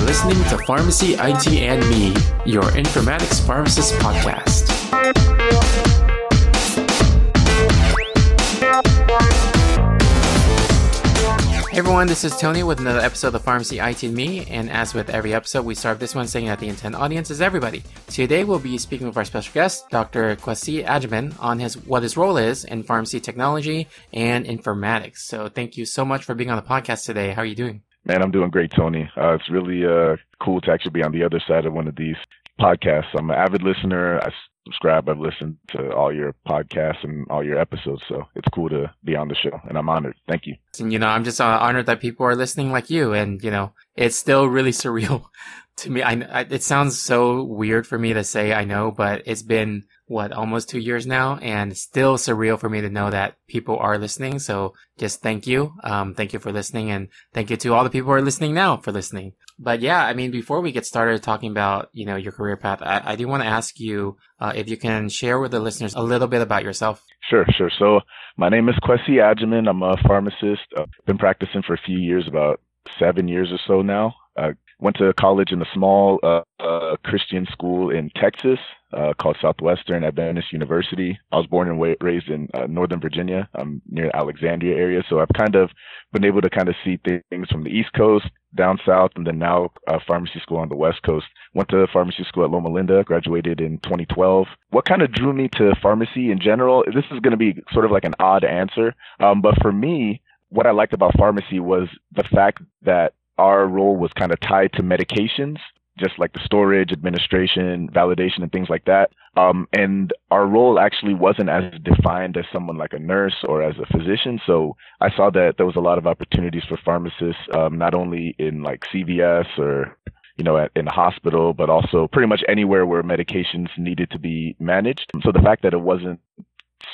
are listening to Pharmacy, IT, and Me, your informatics pharmacist podcast. Hey everyone, this is Tony with another episode of Pharmacy IT and Me, and as with every episode, we start this one saying that the intent audience is everybody. Today we'll be speaking with our special guest, Dr. Kwasi Agyeman, on his what his role is in pharmacy technology and informatics. So thank you so much for being on the podcast today. How are you doing? Man, I'm doing great, Tony. Uh, it's really uh, cool to actually be on the other side of one of these podcasts. I'm an avid listener. I subscribe. I've listened to all your podcasts and all your episodes, so it's cool to be on the show, and I'm honored. Thank you. And, you know, I'm just uh, honored that people are listening like you, and you know, it's still really surreal to me. I, I, it sounds so weird for me to say, I know, but it's been what almost two years now, and still surreal for me to know that people are listening. So just thank you, um, thank you for listening, and thank you to all the people who are listening now for listening. But yeah, I mean, before we get started talking about you know your career path, I, I do want to ask you uh, if you can share with the listeners a little bit about yourself. Sure, sure. So my name is Kwasi Agyeman. I'm a pharmacist. I've been practicing for a few years, about seven years or so now. I went to college in a small uh, uh, Christian school in Texas uh, called Southwestern Adventist University. I was born and raised in uh, Northern Virginia, um, near Alexandria area. So I've kind of been able to kind of see things from the East Coast down south, and then now uh, pharmacy school on the West Coast. Went to pharmacy school at Loma Linda, graduated in 2012. What kind of drew me to pharmacy in general? This is going to be sort of like an odd answer, um, but for me, what I liked about pharmacy was the fact that our role was kind of tied to medications just like the storage, administration, validation, and things like that. Um, and our role actually wasn't as defined as someone like a nurse or as a physician. So I saw that there was a lot of opportunities for pharmacists, um, not only in like CVS or you know, at, in a hospital, but also pretty much anywhere where medications needed to be managed. So the fact that it wasn't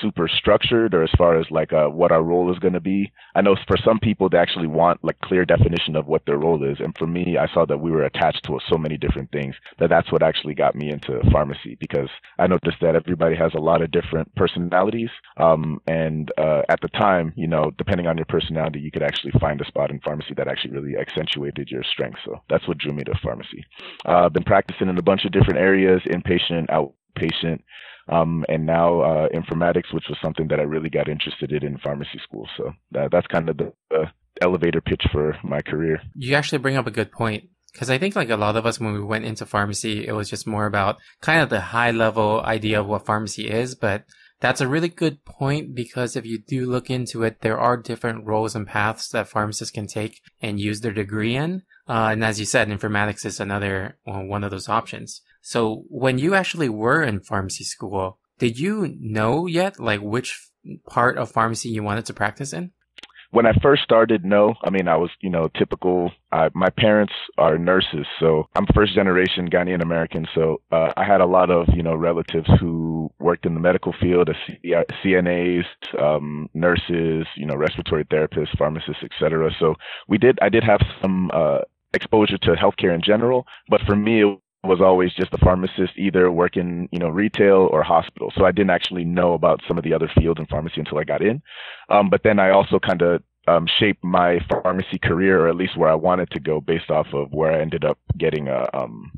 super structured or as far as like uh, what our role is going to be. I know for some people they actually want like clear definition of what their role is, and for me, I saw that we were attached to so many different things that that's what actually got me into pharmacy because I noticed that everybody has a lot of different personalities, um, and uh, at the time, you know, depending on your personality, you could actually find a spot in pharmacy that actually really accentuated your strengths. So that's what drew me to pharmacy. Uh, I've been practicing in a bunch of different areas, inpatient, outpatient um, and now uh, informatics, which was something that I really got interested in in pharmacy school. So that, that's kind of the uh, elevator pitch for my career. You actually bring up a good point. Because I think like a lot of us, when we went into pharmacy, it was just more about kind of the high level idea of what pharmacy is. But that's a really good point because if you do look into it, there are different roles and paths that pharmacists can take and use their degree in. Uh, and as you said, informatics is another well, one of those options. So when you actually were in pharmacy school, did you know yet like which part of pharmacy you wanted to practice in? When I first started, no. I mean, I was, you know, typical. I, my parents are nurses, so I'm first generation Ghanaian American. So uh, I had a lot of, you know, relatives who worked in the medical field, as CNAs, um, nurses, you know, respiratory therapists, pharmacists, etc. So we did. I did have some uh, exposure to healthcare in general, but for me, it was always just a pharmacist, either working, you know, retail or hospital. So I didn't actually know about some of the other fields in pharmacy until I got in. Um, but then I also kind of um, shaped my pharmacy career, or at least where I wanted to go, based off of where I ended up getting a um,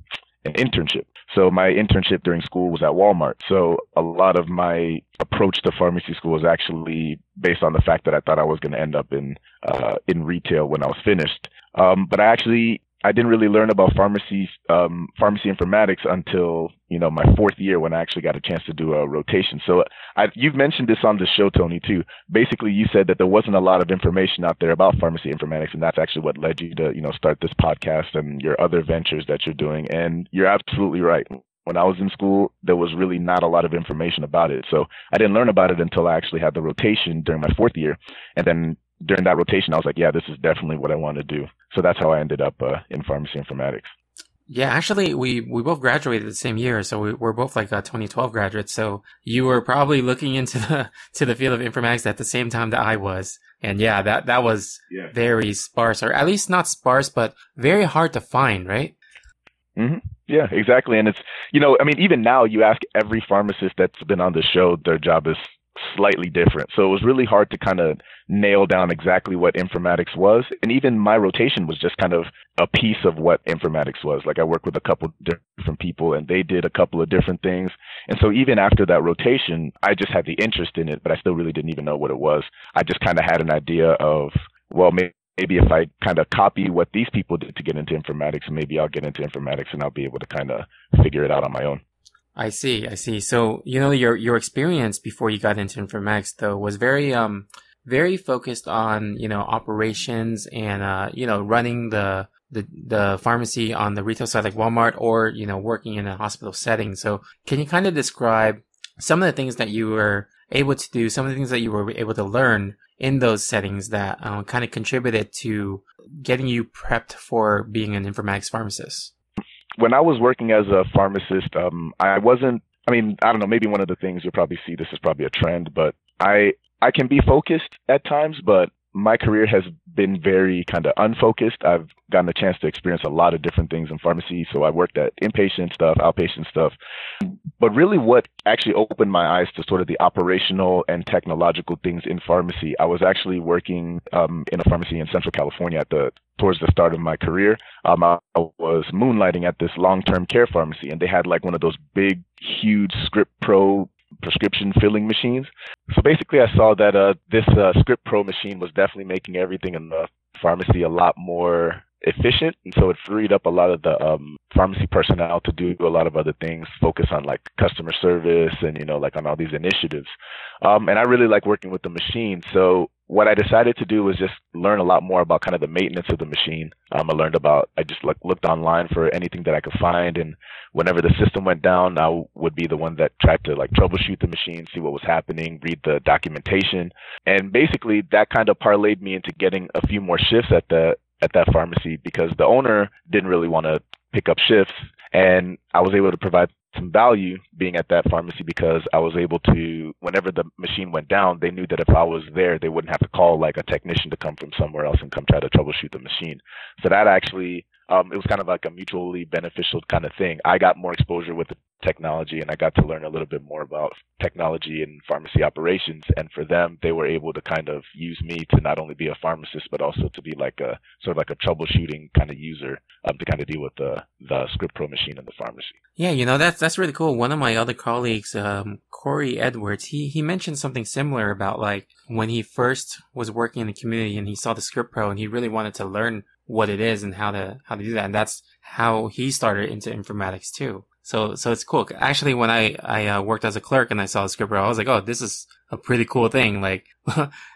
an internship. So my internship during school was at Walmart. So a lot of my approach to pharmacy school was actually based on the fact that I thought I was going to end up in uh, in retail when I was finished. Um, but I actually I didn't really learn about pharmacy um, pharmacy informatics until you know my fourth year when I actually got a chance to do a rotation. So I, you've mentioned this on the show, Tony, too. Basically, you said that there wasn't a lot of information out there about pharmacy informatics, and that's actually what led you to you know start this podcast and your other ventures that you're doing. And you're absolutely right. When I was in school, there was really not a lot of information about it. So I didn't learn about it until I actually had the rotation during my fourth year, and then during that rotation, I was like, yeah, this is definitely what I want to do. So that's how I ended up uh, in pharmacy informatics. Yeah, actually, we, we both graduated the same year, so we, we're both like uh, 2012 graduates. So you were probably looking into the to the field of informatics at the same time that I was, and yeah, that that was yeah. very sparse, or at least not sparse, but very hard to find, right? Mm-hmm. Yeah, exactly. And it's you know, I mean, even now, you ask every pharmacist that's been on the show, their job is slightly different. So it was really hard to kind of nail down exactly what informatics was. And even my rotation was just kind of a piece of what informatics was. Like I worked with a couple different people and they did a couple of different things. And so even after that rotation, I just had the interest in it, but I still really didn't even know what it was. I just kind of had an idea of, well, maybe maybe if I kind of copy what these people did to get into informatics, maybe I'll get into informatics and I'll be able to kind of figure it out on my own. I see, I see. So, you know, your your experience before you got into informatics though was very um very focused on, you know, operations and uh, you know, running the the the pharmacy on the retail side like Walmart or, you know, working in a hospital setting. So, can you kind of describe some of the things that you were able to do, some of the things that you were able to learn in those settings that um, kind of contributed to getting you prepped for being an informatics pharmacist? When I was working as a pharmacist, um, I wasn't. I mean, I don't know. Maybe one of the things you'll probably see this is probably a trend, but I I can be focused at times, but my career has been very kind of unfocused. I've gotten a chance to experience a lot of different things in pharmacy. So I worked at inpatient stuff, outpatient stuff. But really, what actually opened my eyes to sort of the operational and technological things in pharmacy, I was actually working um, in a pharmacy in Central California at the towards the start of my career. Um, I was moonlighting at this long-term care pharmacy, and they had like one of those big, huge Script Pro prescription filling machines. So basically, I saw that uh, this uh, Script Pro machine was definitely making everything in the pharmacy a lot more efficient, and so it freed up a lot of the um, pharmacy personnel to do a lot of other things, focus on like customer service and you know like on all these initiatives. Um, and I really like working with the machine, so what I decided to do was just learn a lot more about kind of the maintenance of the machine. Um, I learned about, I just like looked online for anything that I could find. And whenever the system went down, I would be the one that tried to like troubleshoot the machine, see what was happening, read the documentation. And basically that kind of parlayed me into getting a few more shifts at the, at that pharmacy because the owner didn't really want to pick up shifts and I was able to provide some value being at that pharmacy because I was able to, whenever the machine went down, they knew that if I was there, they wouldn't have to call like a technician to come from somewhere else and come try to troubleshoot the machine. So that actually um, it was kind of like a mutually beneficial kind of thing. I got more exposure with the technology and I got to learn a little bit more about technology and pharmacy operations. And for them, they were able to kind of use me to not only be a pharmacist, but also to be like a sort of like a troubleshooting kind of user um, to kind of deal with the, the script pro machine in the pharmacy. Yeah, you know, that's, that's really cool. One of my other colleagues, um, Corey Edwards, he, he mentioned something similar about like when he first was working in the community and he saw the script pro and he really wanted to learn what it is and how to how to do that. And that's how he started into informatics too. So so it's cool. Actually, when I I uh, worked as a clerk and I saw the script, I was like, oh, this is a pretty cool thing. Like,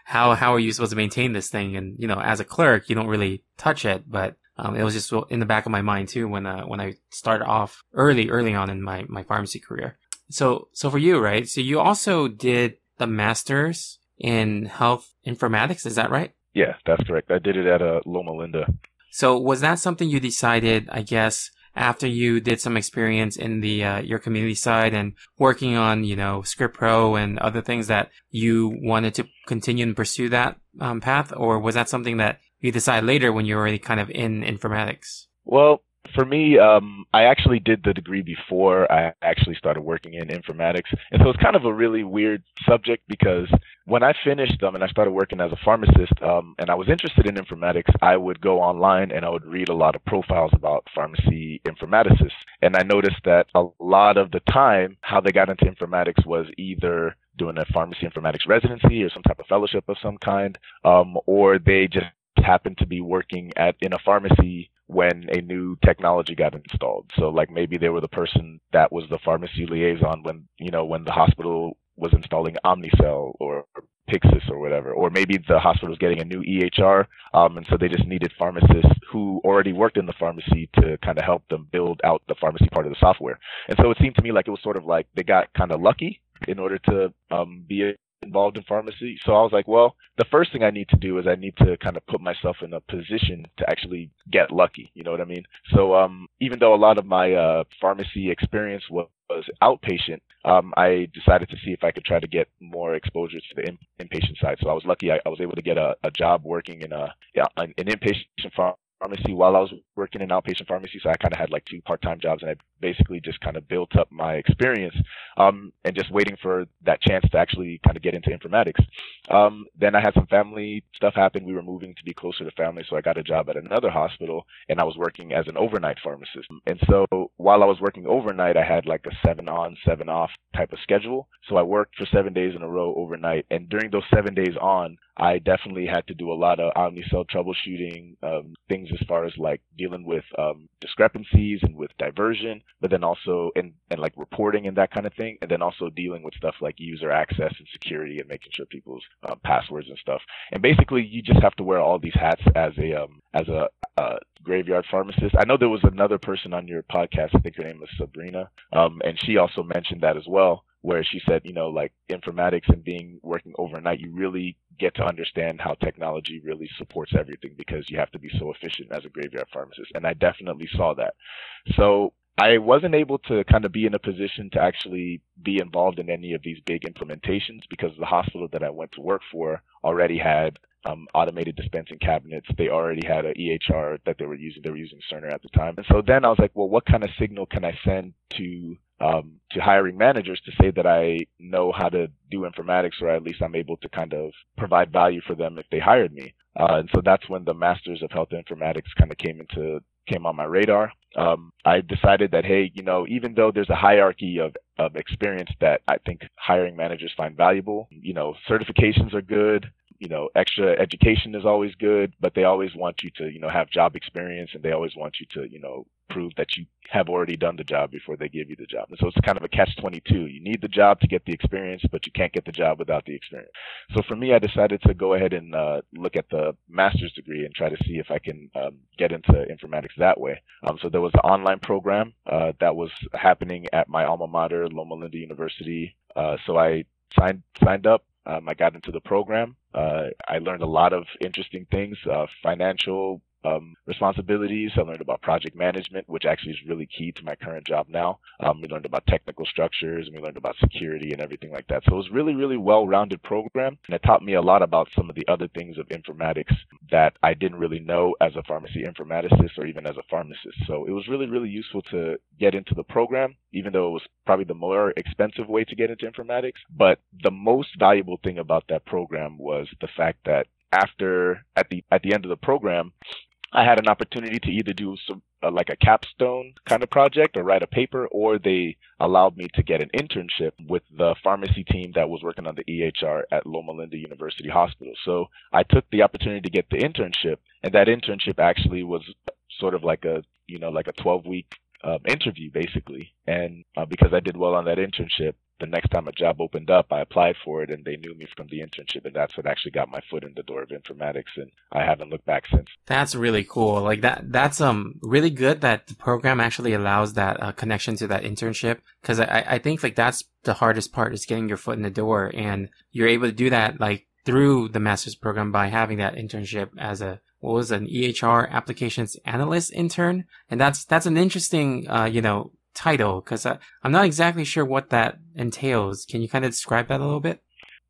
how how are you supposed to maintain this thing? And you know, as a clerk, you don't really touch it, but um, it was just in the back of my mind too when uh, when I started off early early on in my my pharmacy career. So so for you, right? So you also did the masters in health informatics. Is that right? Yeah, that's correct. I did it at uh, Loma Linda. So was that something you decided, I guess, after you did some experience in the uh, your community side and working on, you know, Script Pro and other things that you wanted to continue and pursue that um, path, or was that something that you decided later when you were already kind of in informatics? Well, for me, um, I actually did the degree before I actually started working in informatics. And so it's kind of a really weird subject because when I finished them and I started working as a pharmacist um, and I was interested in informatics, I would go online and I would read a lot of profiles about pharmacy informaticists. And I noticed that a lot of the time, how they got into informatics was either doing a pharmacy informatics residency or some type of fellowship of some kind, um, or they just happened to be working at in a pharmacy when a new technology got installed. So like maybe they were the person that was the pharmacy liaison when you know when the hospital was installing Omnicell or Pyxis or whatever, or maybe the hospital was getting a new EHR, um, and so they just needed pharmacists who already worked in the pharmacy to kind of help them build out the pharmacy part of the software. And so it seemed to me like it was sort of like they got kind of lucky in order to um, be involved in pharmacy. So I was like, well, the first thing I need to do is I need to kind of put myself in a position to actually get lucky. You know what I mean? So um, even though a lot of my uh, pharmacy experience was, was outpatient, um, I decided to see if I could try to get more exposure to the in, inpatient side. So I was lucky I, I was able to get a, a job working in a yeah, an, an inpatient pharmacy while I was working in outpatient pharmacy. So I kind of had like two part-time jobs, and I basically just kind of built up my experience, um, and just waiting for that chance to actually kind of get into informatics. Um, then I had some family stuff happen. We were moving to be closer to family, so I got a job at another hospital, and I was working as an overnight pharmacist. And so while I was working overnight, I had like a seven on, seven off type of schedule. So I worked for seven days in a row overnight, and during those seven days on, I definitely had to do a lot of OmniCell troubleshooting, um, things as far as like dealing with um, discrepancies and with diversion, but then also and and like reporting and that kind of thing, and then also dealing with stuff like user access and security and making sure people's um, passwords and stuff. And basically, you just have to wear all these hats as a um, as a, a graveyard pharmacist. I know there was another person on your podcast. I think her name was Sabrina, um, and she also mentioned that as well where she said, you know, like informatics and being working overnight, you really get to understand how technology really supports everything because you have to be so efficient as a graveyard pharmacist. And I definitely saw that. So I wasn't able to kind of be in a position to actually be involved in any of these big implementations because the hospital that I went to work for already had um, automated dispensing cabinets. They already had an EHR that they were using. They were using Cerner at the time. And so then I was like, well, what kind of signal can I send to um, to hiring managers to say that I know how to do informatics, or at least I'm able to kind of provide value for them if they hired me. Uh, and so that's when the Masters of Health Informatics kind of came into came on my radar. Um, I decided that hey, you know, even though there's a hierarchy of of experience that I think hiring managers find valuable, you know, certifications are good you know, extra education is always good, but they always want you to, you know, have job experience and they always want you to, you know, prove that you have already done the job before they give you the job. And so it's kind of a catch 22. You need the job to get the experience, but you can't get the job without the experience. So for me, I decided to go ahead and uh, look at the master's degree and try to see if I can um, get into informatics that way. Um, so there was an online program uh, that was happening at my alma mater, Loma Linda University. Uh, so I signed signed up um, I got into the program. Uh, I learned a lot of interesting things, uh, financial um, responsibilities. I learned about project management, which actually is really key to my current job now. Um, we learned about technical structures and we learned about security and everything like that. So it was really, really well-rounded program, and it taught me a lot about some of the other things of informatics that I didn't really know as a pharmacy informaticist or even as a pharmacist. So it was really, really useful to get into the program, even though it was probably the more expensive way to get into informatics. But the most valuable thing about that program was the fact that after at the at the end of the program, I had an opportunity to either do some uh, like a capstone kind of project or write a paper, or they allowed me to get an internship with the pharmacy team that was working on the EHR at Loma Linda University Hospital. So I took the opportunity to get the internship, and that internship actually was sort of like a you know like a 12 week um, interview basically. And uh, because I did well on that internship, the next time a job opened up, I applied for it and they knew me from the internship. And that's what actually got my foot in the door of informatics. And I haven't looked back since. That's really cool. Like that, that's, um, really good that the program actually allows that uh, connection to that internship. Cause I, I think like that's the hardest part is getting your foot in the door and you're able to do that like through the master's program by having that internship as a what was an EHR applications analyst intern, and that's that's an interesting uh, you know title because uh, I'm not exactly sure what that entails. Can you kind of describe that a little bit?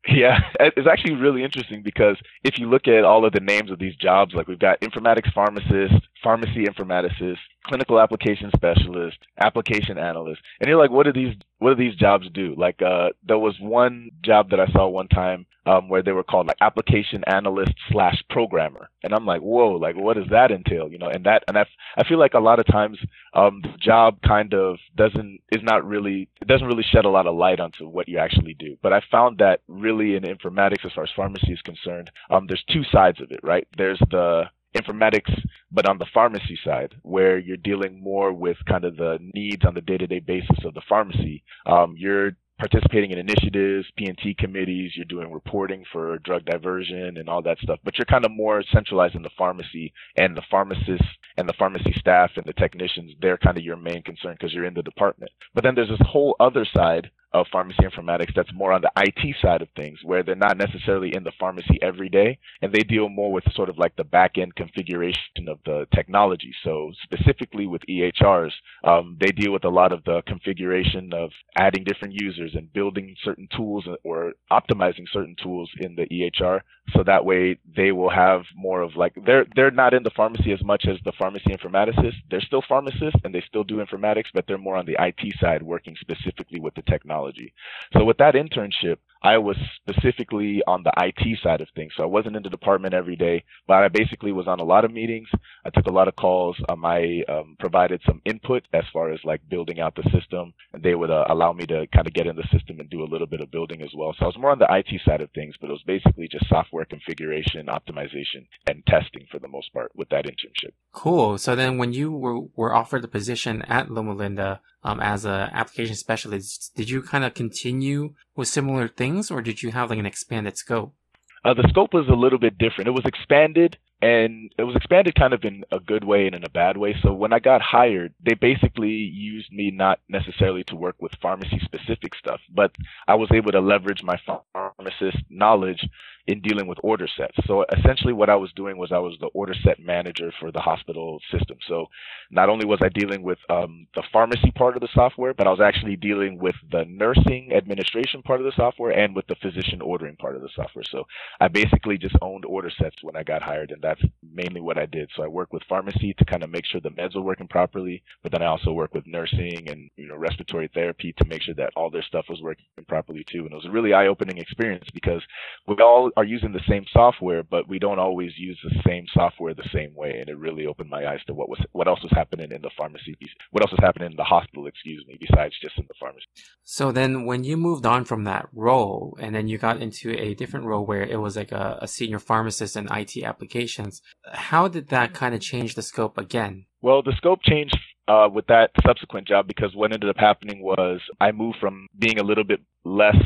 Yeah, it's actually really interesting because if you look at all of the names of these jobs, like we've got informatics pharmacist, pharmacy informaticist, clinical application specialist, application analyst, and you're like, what do these what do these jobs do? Like, uh, there was one job that I saw one time um, where they were called like application analyst slash programmer, and I'm like, whoa, like what does that entail? You know, and that and I, I feel like a lot of times um, the job kind of doesn't is not really it doesn't really shed a lot of light onto what you actually do. But I found that really in informatics, as far as pharmacy is concerned, um, there's two sides of it, right? There's the informatics, but on the pharmacy side, where you're dealing more with kind of the needs on the day-to-day basis of the pharmacy. Um, you're participating in initiatives, P&T committees, you're doing reporting for drug diversion and all that stuff, but you're kind of more centralized in the pharmacy and the pharmacists and the pharmacy staff and the technicians, they're kind of your main concern because you're in the department. But then there's this whole other side of pharmacy informatics that's more on the IT side of things, where they're not necessarily in the pharmacy every day, and they deal more with sort of like the back end configuration of the technology. So specifically with EHRs, um, they deal with a lot of the configuration of adding different users and building certain tools or optimizing certain tools in the EHR so that way they will have more of like they're they're not in the pharmacy as much as the pharmacy informaticist. They're still pharmacists and they still do informatics, but they're more on the IT side, working specifically with the technology. So with that internship, I was specifically on the IT side of things. So I wasn't in the department every day, but I basically was on a lot of meetings. I took a lot of calls. Um, I um, provided some input as far as like building out the system, and they would uh, allow me to kind of get in the system and do a little bit of building as well. So I was more on the IT side of things, but it was basically just software configuration, optimization, and testing for the most part with that internship. Cool. So then when you were, were offered the position at Loma Linda, um, as an application specialist, did you kind of continue with similar things or did you have like an expanded scope? Uh, the scope was a little bit different. It was expanded and it was expanded kind of in a good way and in a bad way. So when I got hired, they basically used me not necessarily to work with pharmacy specific stuff, but I was able to leverage my pharmacist knowledge in dealing with order sets. So essentially, what I was doing was I was the order set manager for the hospital system. So not only was I dealing with um, the pharmacy part of the software, but I was actually dealing with the nursing administration part of the software and with the physician ordering part of the software. So I basically just owned order sets when I got hired, and that's mainly what I did. So I worked with pharmacy to kind of make sure the meds were working properly, but then I also worked with nursing and you know respiratory therapy to make sure that all their stuff was working properly too. And it was a really eye-opening experience because we all are using the same software, but we don't always use the same software the same way. And it really opened my eyes to what was what else was happening in the pharmacy, what else was happening in the hospital, excuse me, besides just in the pharmacy. So then, when you moved on from that role, and then you got into a different role where it was like a, a senior pharmacist in IT applications, how did that kind of change the scope again? Well, the scope changed uh, with that subsequent job because what ended up happening was I moved from being a little bit less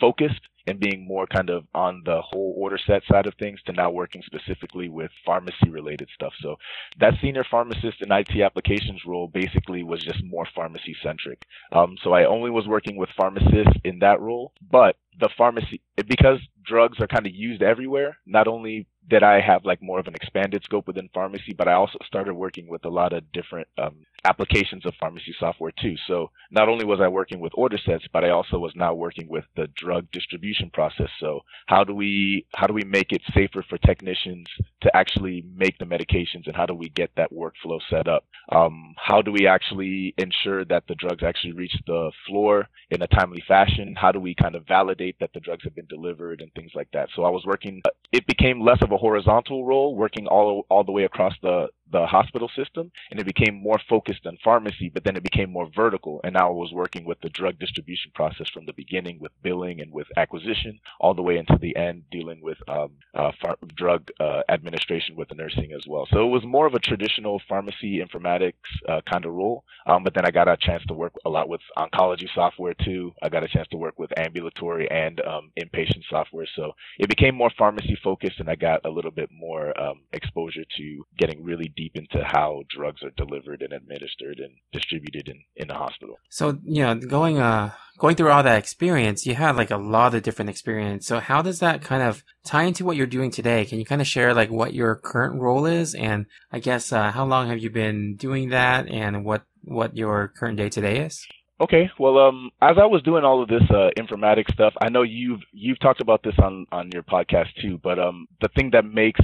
focused and being more kind of on the whole order set side of things to now working specifically with pharmacy related stuff. So that senior pharmacist in IT applications role basically was just more pharmacy centric. Um, so I only was working with pharmacists in that role, but the pharmacy because drugs are kind of used everywhere. Not only did I have like more of an expanded scope within pharmacy, but I also started working with a lot of different um, applications of pharmacy software too. So not only was I working with order sets, but I also was now working with the drug distribution process. So how do we how do we make it safer for technicians to actually make the medications, and how do we get that workflow set up? Um, how do we actually ensure that the drugs actually reach the floor in a timely fashion? How do we kind of validate that the drugs have been delivered and things like that? So I was working. It became less of a horizontal role, working all all the way across the the hospital system and it became more focused on pharmacy, but then it became more vertical. And now I was working with the drug distribution process from the beginning with billing and with acquisition all the way into the end, dealing with um, uh, drug uh, administration with the nursing as well. So it was more of a traditional pharmacy informatics uh, kind of role. Um, but then I got a chance to work a lot with oncology software too. I got a chance to work with ambulatory and um, inpatient software. So it became more pharmacy focused and I got a little bit more um, exposure to getting really deep into how drugs are delivered and administered and distributed in, in the hospital. So, you know, going uh going through all that experience, you had like a lot of different experience. So how does that kind of tie into what you're doing today? Can you kind of share like what your current role is and I guess uh, how long have you been doing that and what what your current day today is? Okay, well, um, as I was doing all of this uh, informatics stuff, I know you've you've talked about this on on your podcast too. But um, the thing that makes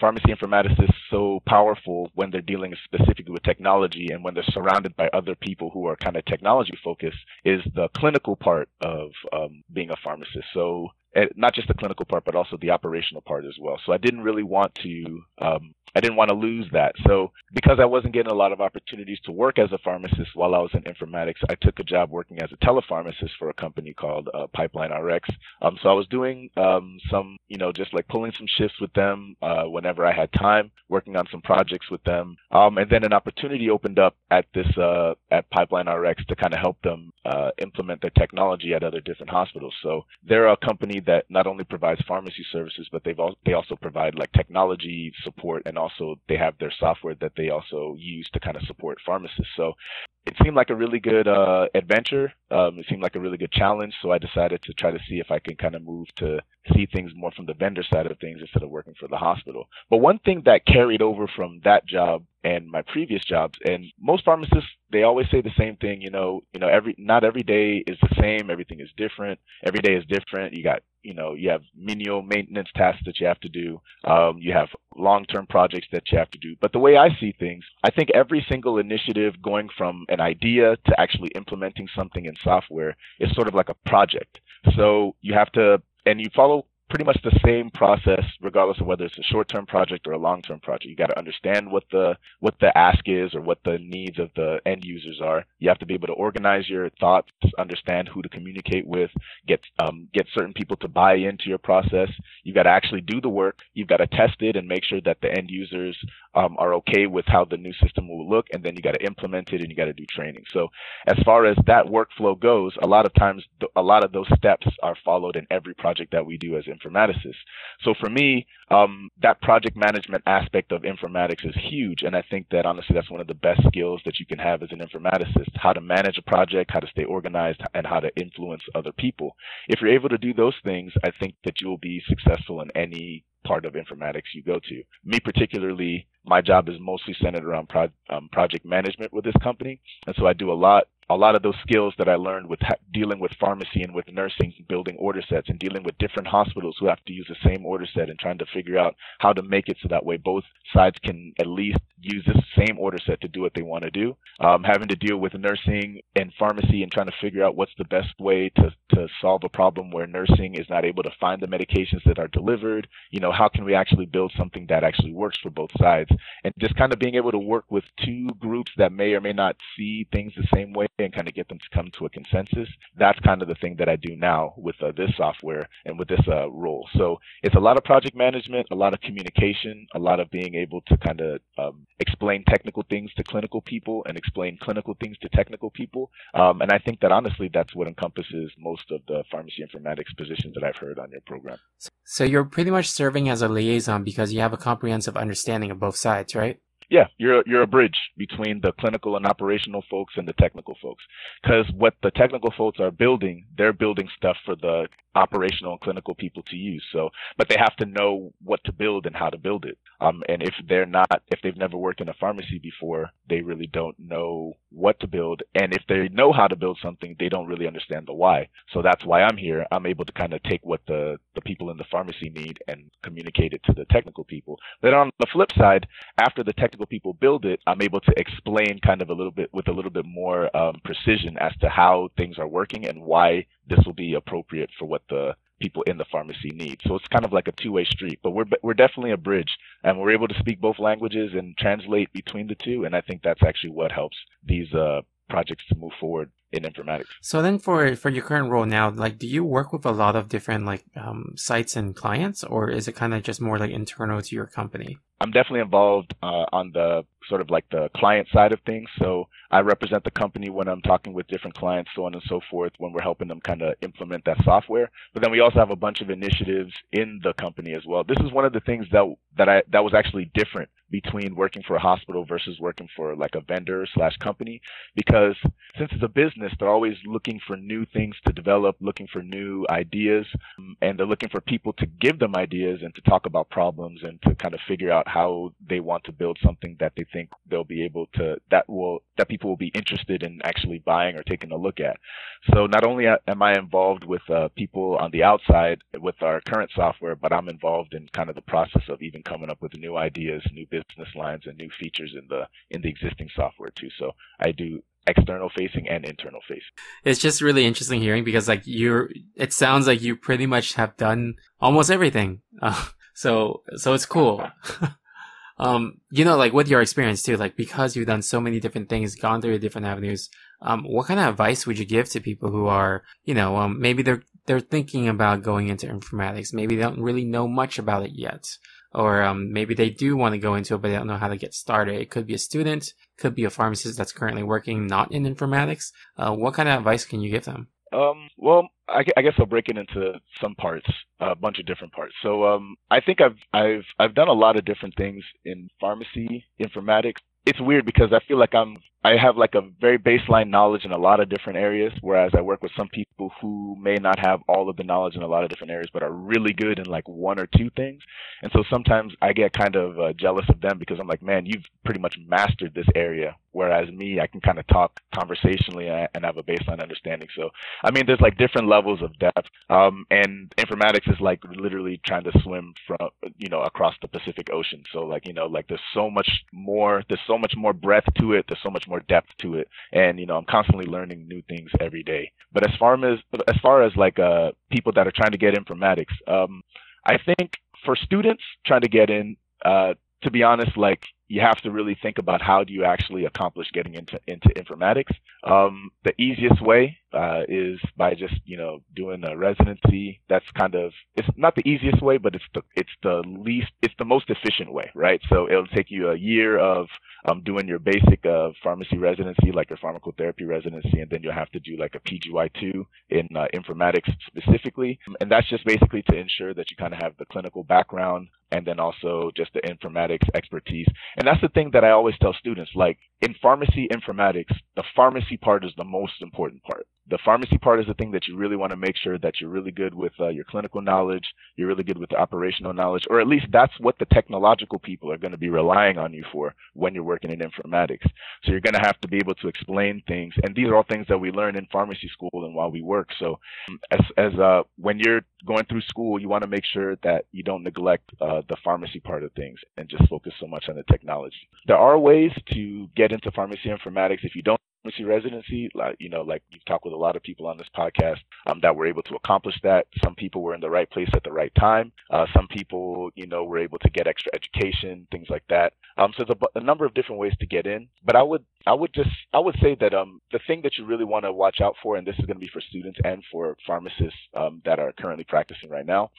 pharmacy informaticists so powerful when they're dealing specifically with technology and when they're surrounded by other people who are kind of technology focused is the clinical part of um, being a pharmacist. So not just the clinical part, but also the operational part as well. So I didn't really want to um, I didn't want to lose that. So because I wasn't getting a lot of opportunities to work as a pharmacist while I was in informatics, I took a job working as a telepharmacist for a company called uh, Pipeline RX. Um, so I was doing um, some, you know, just like pulling some shifts with them uh, whenever I had time, working on some projects with them. Um, and then an opportunity opened up at this uh, at Pipeline RX to kind of help them uh, implement their technology at other different hospitals. So they're a company that not only provides pharmacy services, but they've al- they also provide like technology support and also they have their software that they also use to kind of support pharmacists. So it seemed like a really good uh, adventure. Um, it seemed like a really good challenge. So I decided to try to see if I can kind of move to see things more from the vendor side of things instead of working for the hospital. But one thing that carried over from that job and my previous jobs, and most pharmacists they always say the same thing. You know, you know, every not every day is the same. Everything is different. Every day is different. You got you know, you have menial maintenance tasks that you have to do. Um, you have long-term projects that you have to do. But the way I see things, I think every single initiative going from an idea to actually implementing something in software is sort of like a project. So you have to, and you follow pretty much the same process regardless of whether it's a short-term project or a long-term project. You got to understand what the what the ask is or what the needs of the end users are. You have to be able to organize your thoughts, understand who to communicate with, get um, get certain people to buy into your process. You got to actually do the work. You've got to test it and make sure that the end users um, are okay with how the new system will look, and then you got to implement it and you got to do training. So as far as that workflow goes, a lot of times a lot of those steps are followed in every project that we do as informaticists. So for me, um, that project management aspect of informatics is huge, and I think that honestly that's one of the best skills that you can have as an informaticist: how to manage a project, how to stay organized, and how to influence other people. If you're able to do those things, I think that you'll be successful in any part of informatics you go to. Me particularly, my job is mostly centered around pro- um, project management with this company, and so I do a lot a lot of those skills that I learned with ha- dealing with pharmacy and with nursing, building order sets, and dealing with different hospitals who have to use the same order set and trying to figure out how to make it so that way both sides can at least use this same order set to do what they want to do. Um, having to deal with nursing and pharmacy and trying to figure out what's the best way to, to solve a problem where nursing is not able to find the medications that are delivered. You know, how can we actually build something that actually works for both sides? And just kind of being able to work with two groups that may or may not see things the same way and kind of get them to come to a consensus. That's kind of the thing that I do now with uh, this software and with this uh, role. So it's a lot of project management, a lot of communication, a lot of being able to kind of um, explain technical things to clinical people and explain clinical things to technical people. Um, and I think that honestly, that's what encompasses most of the pharmacy informatics positions that I've heard on your program. So you're pretty much serving as a liaison because you have a comprehensive understanding of both sides, right? Yeah, you're you're a bridge between the clinical and operational folks and the technical folks. Because what the technical folks are building, they're building stuff for the operational and clinical people to use. So, but they have to know what to build and how to build it. Um, and if they're not, if they've never worked in a pharmacy before, they really don't know what to build. And if they know how to build something, they don't really understand the why. So that's why I'm here. I'm able to kind of take what the the people in the pharmacy need and communicate it to the technical people. Then on the flip side, after the technical people build it, I'm able to explain kind of a little bit with a little bit more um, precision as to how things are working and why this will be appropriate for what the people in the pharmacy need. So it's kind of like a two-way street, but we're we're definitely a bridge, and we're able to speak both languages and translate between the two. And I think that's actually what helps these uh, projects to move forward in informatics. So then, for for your current role now, like, do you work with a lot of different like um, sites and clients, or is it kind of just more like internal to your company? I'm definitely involved uh, on the sort of like the client side of things. So I represent the company when I'm talking with different clients, so on and so forth, when we're helping them kind of implement that software. But then we also have a bunch of initiatives in the company as well. This is one of the things that that I that was actually different between working for a hospital versus working for like a vendor slash company because since it's a business they're always looking for new things to develop looking for new ideas and they're looking for people to give them ideas and to talk about problems and to kind of figure out how they want to build something that they think they'll be able to that will that people will be interested in actually buying or taking a look at so not only am i involved with uh, people on the outside with our current software but i'm involved in kind of the process of even coming up with new ideas new business lines and new features in the in the existing software too. So I do external facing and internal facing. It's just really interesting hearing because like you're, it sounds like you pretty much have done almost everything. Uh, so, so it's cool. um, you know, like with your experience too, like because you've done so many different things, gone through different avenues, um, what kind of advice would you give to people who are, you know, um, maybe they're, they're thinking about going into informatics. Maybe they don't really know much about it yet or um, maybe they do want to go into it, but they don't know how to get started. It could be a student, could be a pharmacist that's currently working not in informatics. Uh, what kind of advice can you give them? Um, well, I, I, guess I'll break it into some parts, a bunch of different parts. So um, I think I've I've I've done a lot of different things in pharmacy informatics it's weird because I feel like I'm I have like a very baseline knowledge in a lot of different areas, whereas I work with some people who may not have all of the knowledge in a lot of different areas, but are really good in like one or two things. And so sometimes I get kind of uh, jealous of them because I'm like, man, you've pretty much mastered this area whereas me, I can kind of talk conversationally and have a baseline understanding. So, I mean, there's like different levels of depth, um, and informatics is like literally trying to swim from, you know, across the Pacific Ocean. So, like, you know, like there's so much more, there's so much more breadth to it, there's so much more depth to it, and you know, I'm constantly learning new things every day. But as far as as far as like uh people that are trying to get informatics, um, I think for students trying to get in, uh, to be honest, like you have to really think about how do you actually accomplish getting into into informatics. Um, the easiest way uh, is by just you know doing a residency. That's kind of it's not the easiest way, but it's the it's the least it's the most efficient way, right? So it'll take you a year of um, doing your basic uh, pharmacy residency, like your pharmacotherapy residency, and then you'll have to do like a PGY2 in uh, informatics specifically, and that's just basically to ensure that you kind of have the clinical background and then also just the informatics expertise. And that's the thing that I always tell students, like in pharmacy informatics, the pharmacy part is the most important part the pharmacy part is the thing that you really want to make sure that you're really good with uh, your clinical knowledge, you're really good with the operational knowledge, or at least that's what the technological people are going to be relying on you for when you're working in informatics. So you're going to have to be able to explain things, and these are all things that we learn in pharmacy school and while we work. So um, as as uh, when you're going through school, you want to make sure that you don't neglect uh, the pharmacy part of things and just focus so much on the technology. There are ways to get into pharmacy informatics if you don't residency. Like, you know, like you've talked with a lot of people on this podcast um, that were able to accomplish that. Some people were in the right place at the right time. Uh, some people, you know, were able to get extra education, things like that. Um, so there's a, a, number of different ways to get in. But I would, I would just, I would say that um, the thing that you really want to watch out for, and this is going to be for students and for pharmacists um, that are currently practicing right now,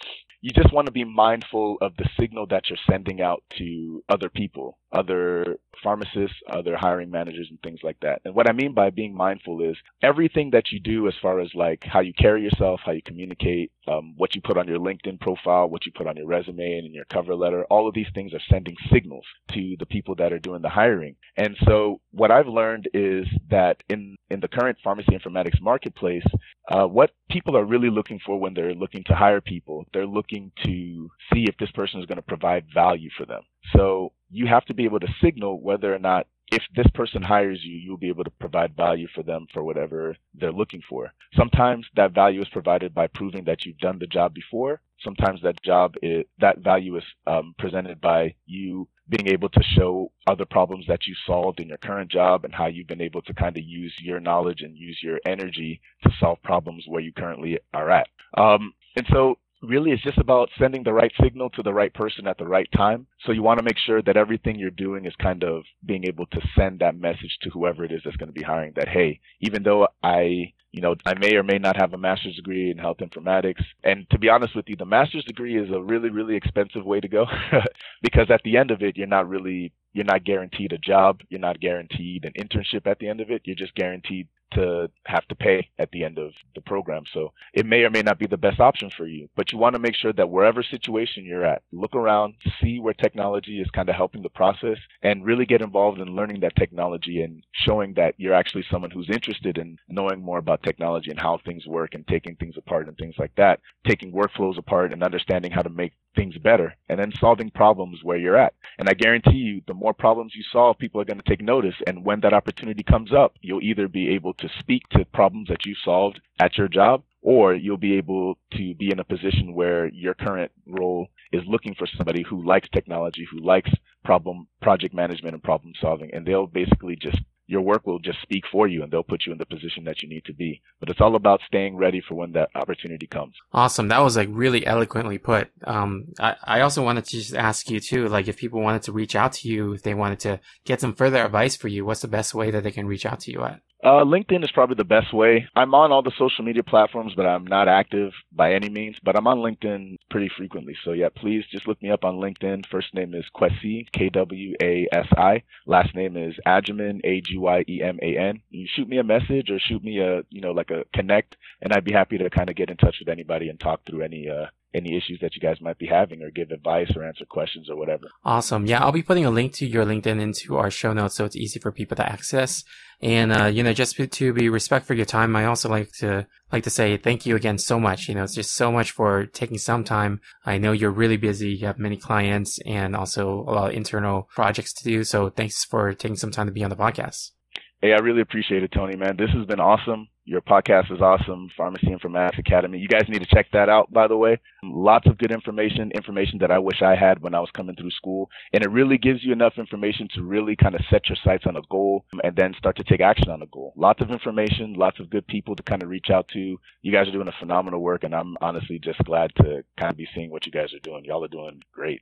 you just want to be mindful of the signal that you're sending out to other people, other pharmacists, other hiring managers, and things like that. And what I mean by being mindful is everything that you do as far as like how you carry yourself, how you communicate, um, what you put on your LinkedIn profile, what you put on your resume and in your cover letter, all of these things are sending signals to the people that are doing the hiring. And so what I've learned is that in, in the current pharmacy informatics marketplace, uh, what people are really looking for when they're looking to hire people, they're looking to see if this person is going to provide value for them. So you have to be able to signal whether or not if this person hires you, you'll be able to provide value for them for whatever they're looking for. Sometimes that value is provided by proving that you've done the job before. Sometimes that job is, that value is um, presented by you being able to show other problems that you solved in your current job and how you've been able to kind of use your knowledge and use your energy to solve problems where you currently are at. Um, and so really it's just about sending the right signal to the right person at the right time. So you want to make sure that everything you're doing is kind of being able to send that message to whoever it is that's going to be hiring that, hey, even though I, you know, I may or may not have a master's degree in health informatics. And to be honest with you, the master's degree is a really, really expensive way to go because at the end of it, you're not really you're not guaranteed a job. You're not guaranteed an internship at the end of it. You're just guaranteed to have to pay at the end of the program. So it may or may not be the best option for you, but you want to make sure that wherever situation you're at, look around, see where technology is kind of helping the process and really get involved in learning that technology and showing that you're actually someone who's interested in knowing more about technology and how things work and taking things apart and things like that, taking workflows apart and understanding how to make things better and then solving problems where you're at. And I guarantee you, the more problems you solve, people are going to take notice. And when that opportunity comes up, you'll either be able to speak to problems that you solved at your job, or you'll be able to be in a position where your current role is looking for somebody who likes technology, who likes problem project management and problem solving, and they'll basically just your work will just speak for you and they'll put you in the position that you need to be. But it's all about staying ready for when that opportunity comes. Awesome. That was like really eloquently put. Um, I, I also wanted to just ask you too, like if people wanted to reach out to you, if they wanted to get some further advice for you, what's the best way that they can reach out to you at? Uh, LinkedIn is probably the best way. I'm on all the social media platforms, but I'm not active by any means. But I'm on LinkedIn pretty frequently. So yeah, please just look me up on LinkedIn. First name is Kwasi, K W A S I. Last name is Agyeman, A G Y E M A N. You shoot me a message or shoot me a you know like a connect, and I'd be happy to kind of get in touch with anybody and talk through any uh, any issues that you guys might be having or give advice or answer questions or whatever. Awesome. Yeah, I'll be putting a link to your LinkedIn into our show notes so it's easy for people to access. And, uh, you know, just to be respectful your time, I also like to, like to say thank you again so much. You know, it's just so much for taking some time. I know you're really busy. You have many clients and also a lot of internal projects to do. So thanks for taking some time to be on the podcast. Hey, I really appreciate it, Tony, man. This has been awesome. Your podcast is awesome, Pharmacy Informatics Academy. You guys need to check that out, by the way. Lots of good information, information that I wish I had when I was coming through school. And it really gives you enough information to really kind of set your sights on a goal and then start to take action on a goal. Lots of information, lots of good people to kind of reach out to. You guys are doing a phenomenal work, and I'm honestly just glad to kind of be seeing what you guys are doing. Y'all are doing great.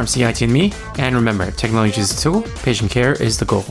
Pharmacy IT and me, and remember, technology is a tool, patient care is the goal.